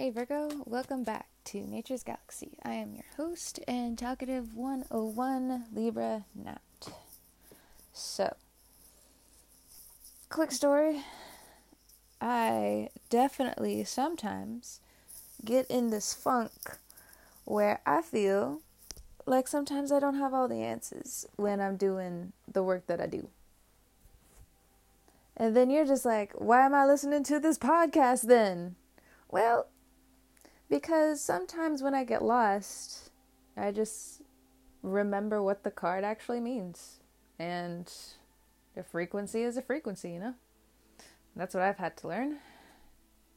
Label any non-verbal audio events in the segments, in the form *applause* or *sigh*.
Hey Virgo, welcome back to Nature's Galaxy. I am your host and talkative 101 Libra Nat. So, quick story. I definitely sometimes get in this funk where I feel like sometimes I don't have all the answers when I'm doing the work that I do. And then you're just like, why am I listening to this podcast then? Well, because sometimes when I get lost, I just remember what the card actually means. And a frequency is a frequency, you know? That's what I've had to learn.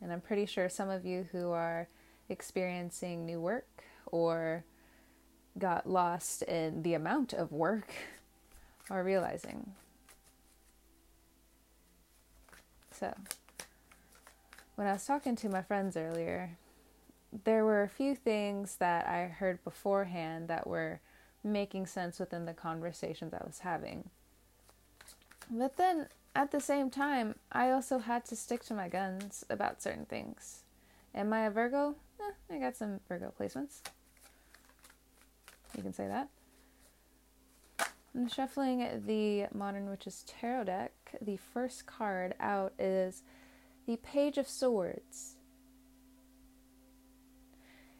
And I'm pretty sure some of you who are experiencing new work or got lost in the amount of work *laughs* are realizing. So, when I was talking to my friends earlier, there were a few things that I heard beforehand that were making sense within the conversations I was having. But then at the same time, I also had to stick to my guns about certain things. Am I a Virgo? Eh, I got some Virgo placements. You can say that. I'm shuffling the Modern Witches Tarot deck. The first card out is the Page of Swords.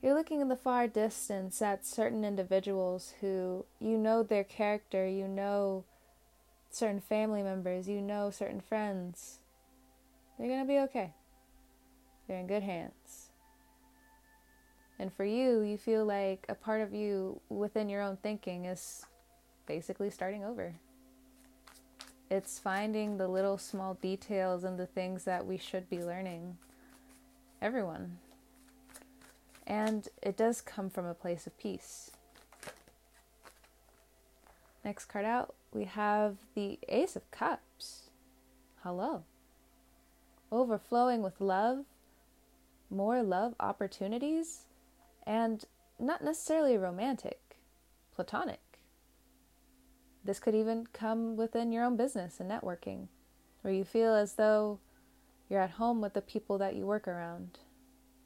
You're looking in the far distance at certain individuals who you know their character, you know certain family members, you know certain friends. They're going to be okay. They're in good hands. And for you, you feel like a part of you within your own thinking is basically starting over. It's finding the little small details and the things that we should be learning. Everyone. And it does come from a place of peace. Next card out, we have the Ace of Cups. Hello. Overflowing with love, more love opportunities, and not necessarily romantic, platonic. This could even come within your own business and networking, where you feel as though you're at home with the people that you work around.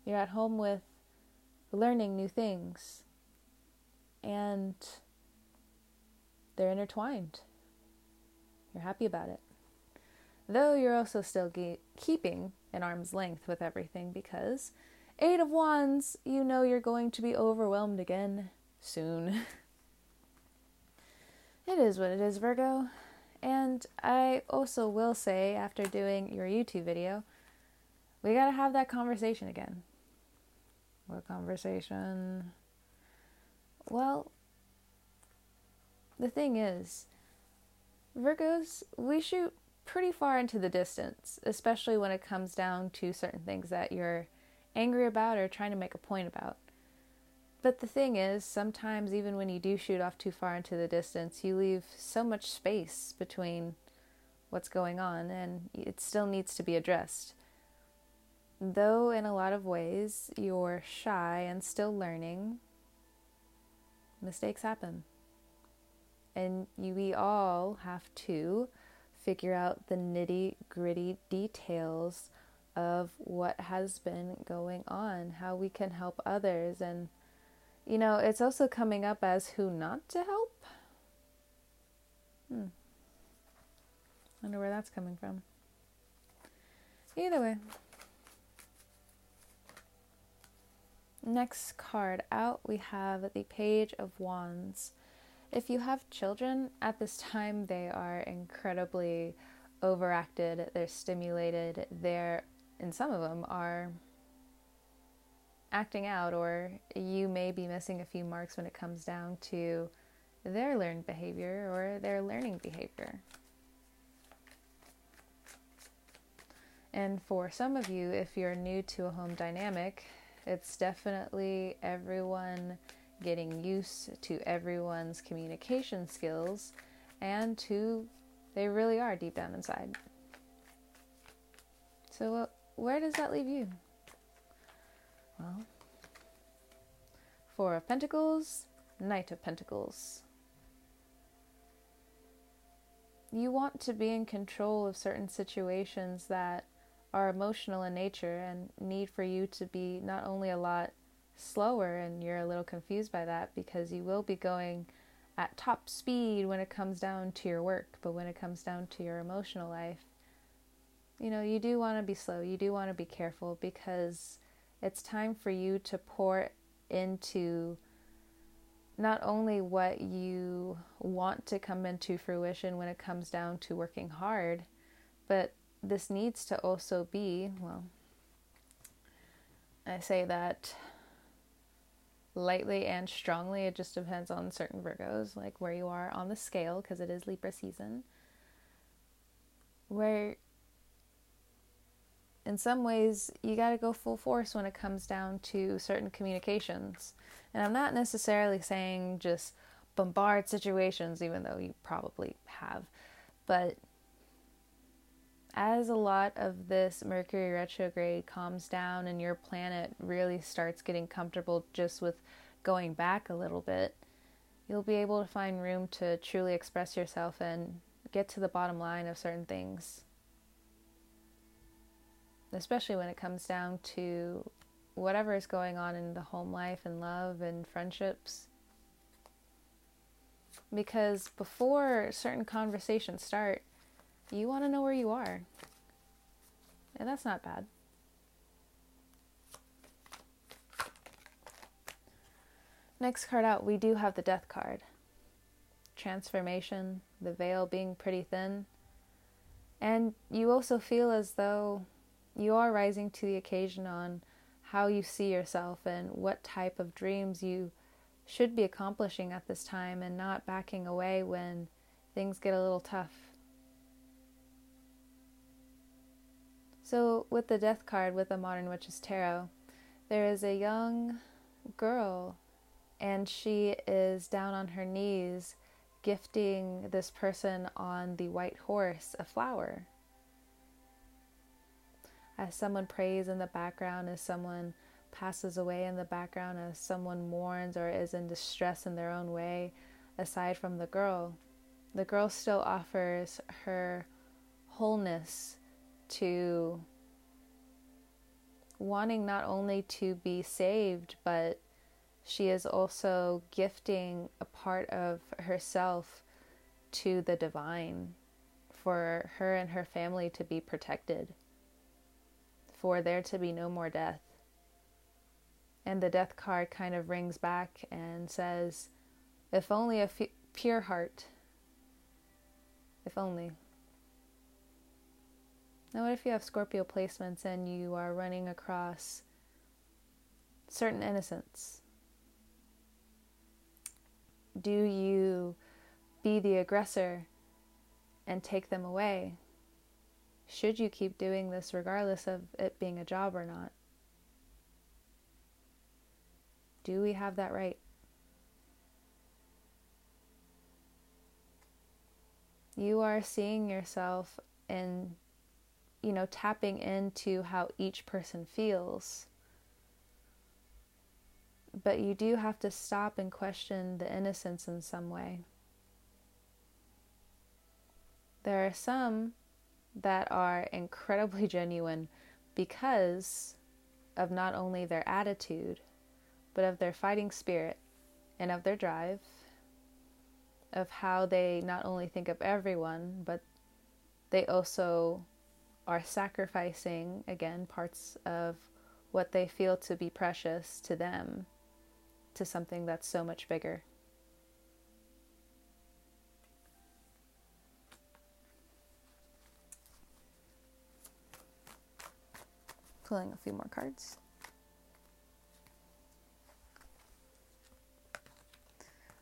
You're at home with learning new things. And they're intertwined. You're happy about it. Though you're also still ge- keeping an arm's length with everything because Eight of Wands, you know you're going to be overwhelmed again soon. *laughs* it is what it is, Virgo. And I also will say, after doing your YouTube video, we gotta have that conversation again. Conversation? Well, the thing is, Virgos, we shoot pretty far into the distance, especially when it comes down to certain things that you're angry about or trying to make a point about. But the thing is, sometimes even when you do shoot off too far into the distance, you leave so much space between what's going on and it still needs to be addressed. Though, in a lot of ways, you're shy and still learning, mistakes happen. And you, we all have to figure out the nitty gritty details of what has been going on, how we can help others. And, you know, it's also coming up as who not to help. Hmm. I wonder where that's coming from. Either way. Next card out, we have the Page of Wands. If you have children at this time, they are incredibly overacted, they're stimulated, they're, and some of them are acting out, or you may be missing a few marks when it comes down to their learned behavior or their learning behavior. And for some of you, if you're new to a home dynamic, it's definitely everyone getting used to everyone's communication skills and to they really are deep down inside. So, uh, where does that leave you? Well, Four of Pentacles, Knight of Pentacles. You want to be in control of certain situations that are emotional in nature and need for you to be not only a lot slower, and you're a little confused by that because you will be going at top speed when it comes down to your work, but when it comes down to your emotional life, you know, you do want to be slow. You do want to be careful because it's time for you to pour into not only what you want to come into fruition when it comes down to working hard, but this needs to also be, well, I say that lightly and strongly. It just depends on certain Virgos, like where you are on the scale, because it is Libra season. Where, in some ways, you got to go full force when it comes down to certain communications. And I'm not necessarily saying just bombard situations, even though you probably have, but as a lot of this Mercury retrograde calms down and your planet really starts getting comfortable just with going back a little bit, you'll be able to find room to truly express yourself and get to the bottom line of certain things. Especially when it comes down to whatever is going on in the home life and love and friendships. Because before certain conversations start, you want to know where you are. And that's not bad. Next card out, we do have the Death card. Transformation, the veil being pretty thin. And you also feel as though you are rising to the occasion on how you see yourself and what type of dreams you should be accomplishing at this time and not backing away when things get a little tough. So, with the death card with the Modern Witches Tarot, there is a young girl, and she is down on her knees gifting this person on the white horse a flower. As someone prays in the background, as someone passes away in the background, as someone mourns or is in distress in their own way, aside from the girl, the girl still offers her wholeness to wanting not only to be saved, but she is also gifting a part of herself to the divine for her and her family to be protected, for there to be no more death. And the death card kind of rings back and says, If only a f- pure heart, if only. Now, what if you have Scorpio placements and you are running across certain innocents? Do you be the aggressor and take them away? Should you keep doing this regardless of it being a job or not? Do we have that right? You are seeing yourself in you know, tapping into how each person feels. But you do have to stop and question the innocence in some way. There are some that are incredibly *laughs* genuine because of not only their attitude, but of their fighting spirit and of their drive, of how they not only think of everyone, but they also are sacrificing, again, parts of what they feel to be precious to them to something that's so much bigger. Pulling a few more cards.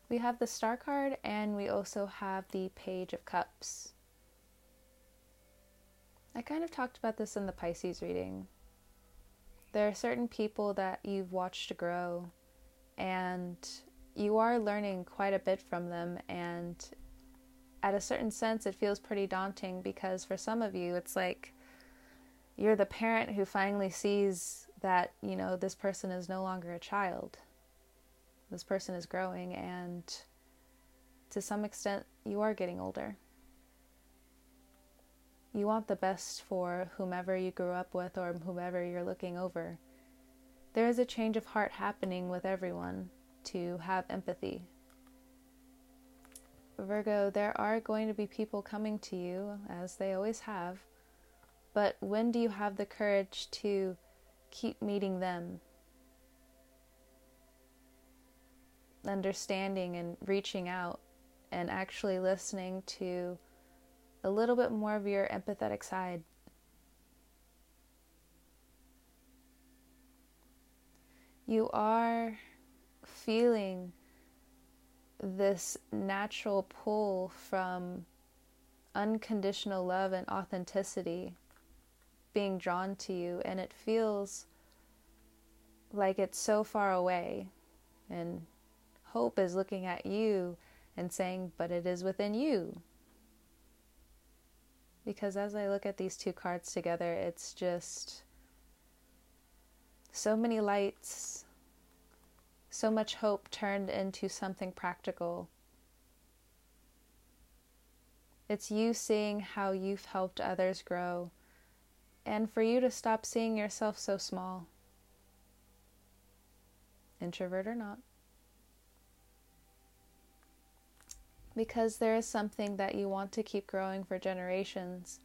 We have the Star card and we also have the Page of Cups. I kind of talked about this in the Pisces reading. There are certain people that you've watched grow, and you are learning quite a bit from them. And at a certain sense, it feels pretty daunting because for some of you, it's like you're the parent who finally sees that, you know, this person is no longer a child. This person is growing, and to some extent, you are getting older. You want the best for whomever you grew up with or whomever you're looking over. There is a change of heart happening with everyone to have empathy. Virgo, there are going to be people coming to you, as they always have, but when do you have the courage to keep meeting them? Understanding and reaching out and actually listening to a little bit more of your empathetic side. You are feeling this natural pull from unconditional love and authenticity being drawn to you, and it feels like it's so far away. And hope is looking at you and saying, But it is within you. Because as I look at these two cards together, it's just so many lights, so much hope turned into something practical. It's you seeing how you've helped others grow, and for you to stop seeing yourself so small. Introvert or not. Because there is something that you want to keep growing for generations.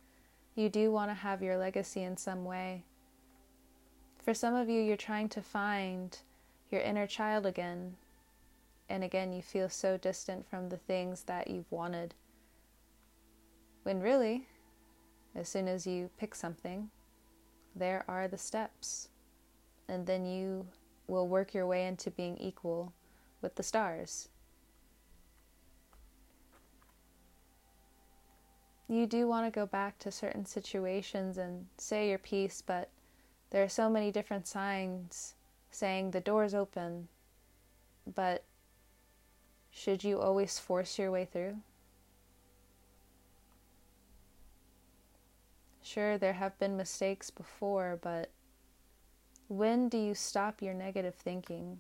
You do want to have your legacy in some way. For some of you, you're trying to find your inner child again. And again, you feel so distant from the things that you've wanted. When really, as soon as you pick something, there are the steps. And then you will work your way into being equal with the stars. You do want to go back to certain situations and say your piece, but there are so many different signs saying the door's open. But should you always force your way through? Sure, there have been mistakes before, but when do you stop your negative thinking?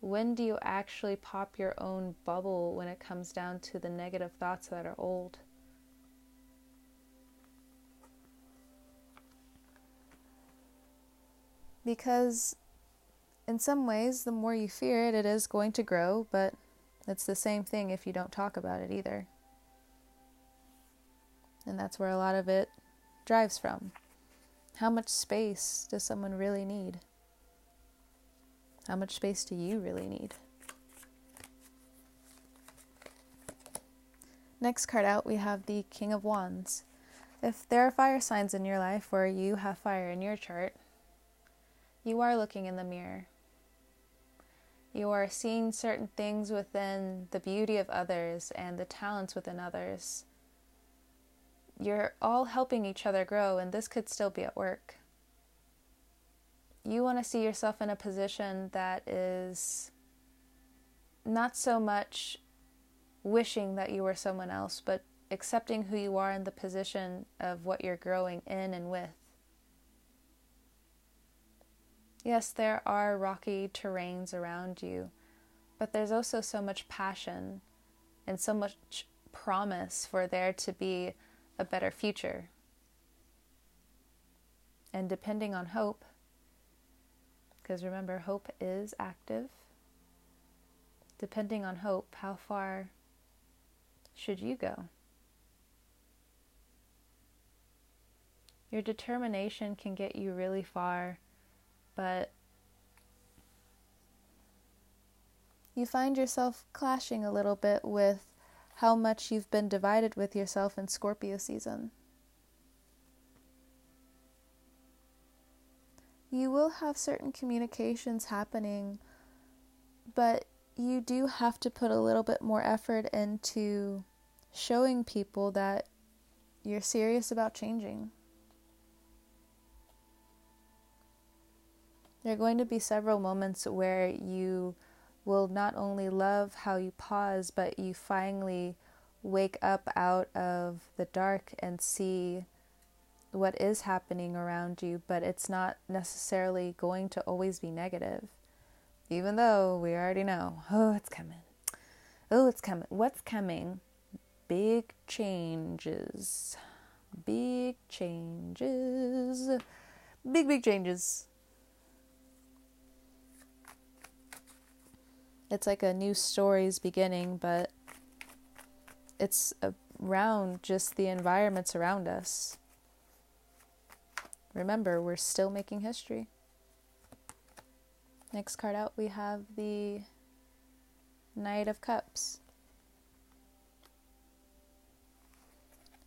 When do you actually pop your own bubble when it comes down to the negative thoughts that are old? Because in some ways, the more you fear it, it is going to grow, but it's the same thing if you don't talk about it either. And that's where a lot of it drives from. How much space does someone really need? How much space do you really need? Next card out, we have the King of Wands. If there are fire signs in your life or you have fire in your chart, you are looking in the mirror. You are seeing certain things within the beauty of others and the talents within others. You're all helping each other grow, and this could still be at work. You want to see yourself in a position that is not so much wishing that you were someone else, but accepting who you are in the position of what you're growing in and with. Yes, there are rocky terrains around you, but there's also so much passion and so much promise for there to be a better future. And depending on hope, because remember, hope is active. Depending on hope, how far should you go? Your determination can get you really far but you find yourself clashing a little bit with how much you've been divided with yourself in Scorpio season. You will have certain communications happening, but you do have to put a little bit more effort into showing people that you're serious about changing. There are going to be several moments where you will not only love how you pause, but you finally wake up out of the dark and see what is happening around you, but it's not necessarily going to always be negative. Even though we already know, oh, it's coming. Oh, it's coming. What's coming? Big changes. Big changes. Big, big changes. It's like a new story's beginning, but it's around just the environments around us. Remember, we're still making history. Next card out, we have the Knight of Cups.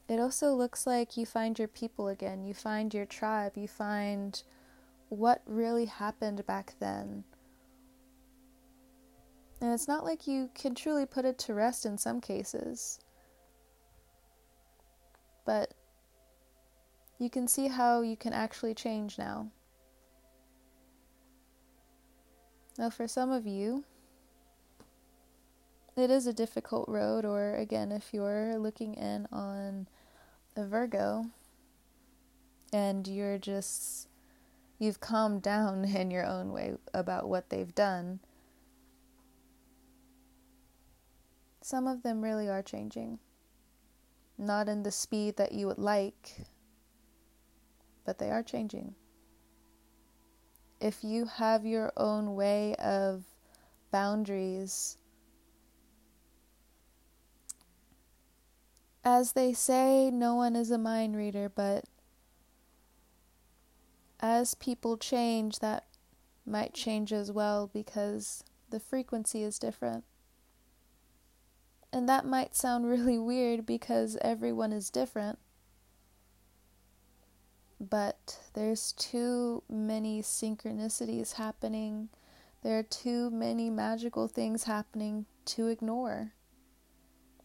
It also looks like you find your people again. You find your tribe. You find what really happened back then. And it's not like you can truly put it to rest in some cases. But you can see how you can actually change now. Now, for some of you, it is a difficult road, or again, if you're looking in on a Virgo and you're just, you've calmed *laughs* down in your own way about what they've done, some of them really are changing. Not in the speed that you would like, but they are changing if you have your own way of boundaries, as they say, no one is a mind reader, but as people change, that might change as well because the frequency is different. And that might sound really weird because everyone is different. But there's too many synchronicities happening. There are too many magical things happening to ignore.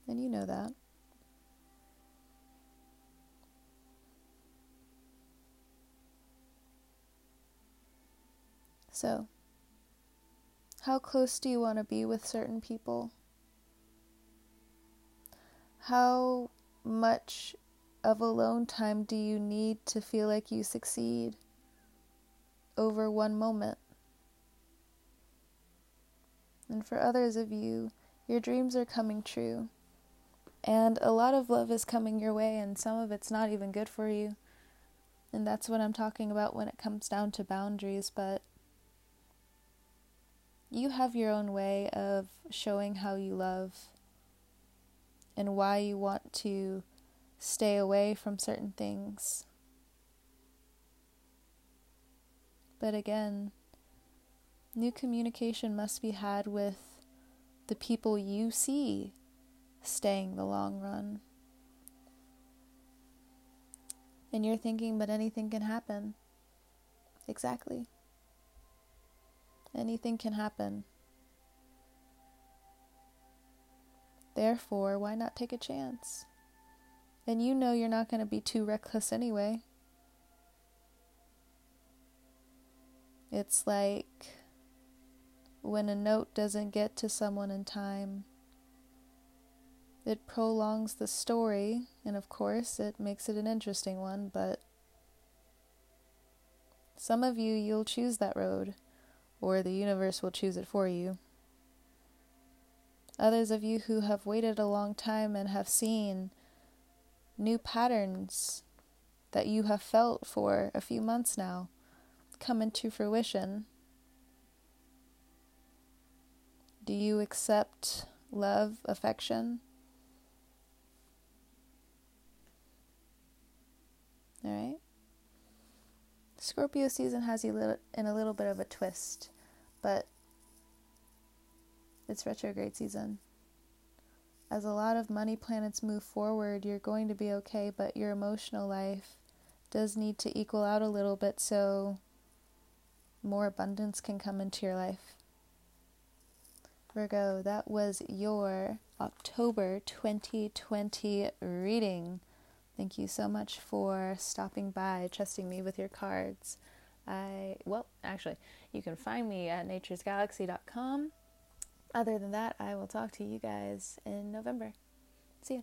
And you know that. So, how close do you want to be with certain people? How much of alone time do you need to feel like you succeed over one moment? And for others of you, your dreams are coming true. And a lot of love is coming your way, and some of it's not even good for you. And that's what I'm talking about when it comes down to boundaries. But you have your own way of showing how you love and why you want to stay away from certain things. But again, new communication must be had with the people you see staying the long run. And you're thinking, but anything can happen. Exactly. Anything can happen. Therefore, why not take a chance? And you know you're not going to be too reckless anyway. It's like when a note doesn't get to someone in time. It prolongs the story, and of course, it makes it an interesting one, but some of you, you'll choose that road, or the universe will choose it for you. Others of you who have waited a long time and have seen new patterns that you have felt for a few months now come into fruition? Do you accept love, affection? All right. Scorpio season has you in a little bit of a twist, but it's retrograde season as a lot of money planets move forward, you're going to be okay, but your emotional life does need to equal out a little bit so more abundance can come into your life. Virgo, that was your October 2020 reading. Thank you so much for stopping by, trusting me with your cards. I, well, actually, you can find me at naturesgalaxy.com other than that, I will talk to you guys in November. See ya.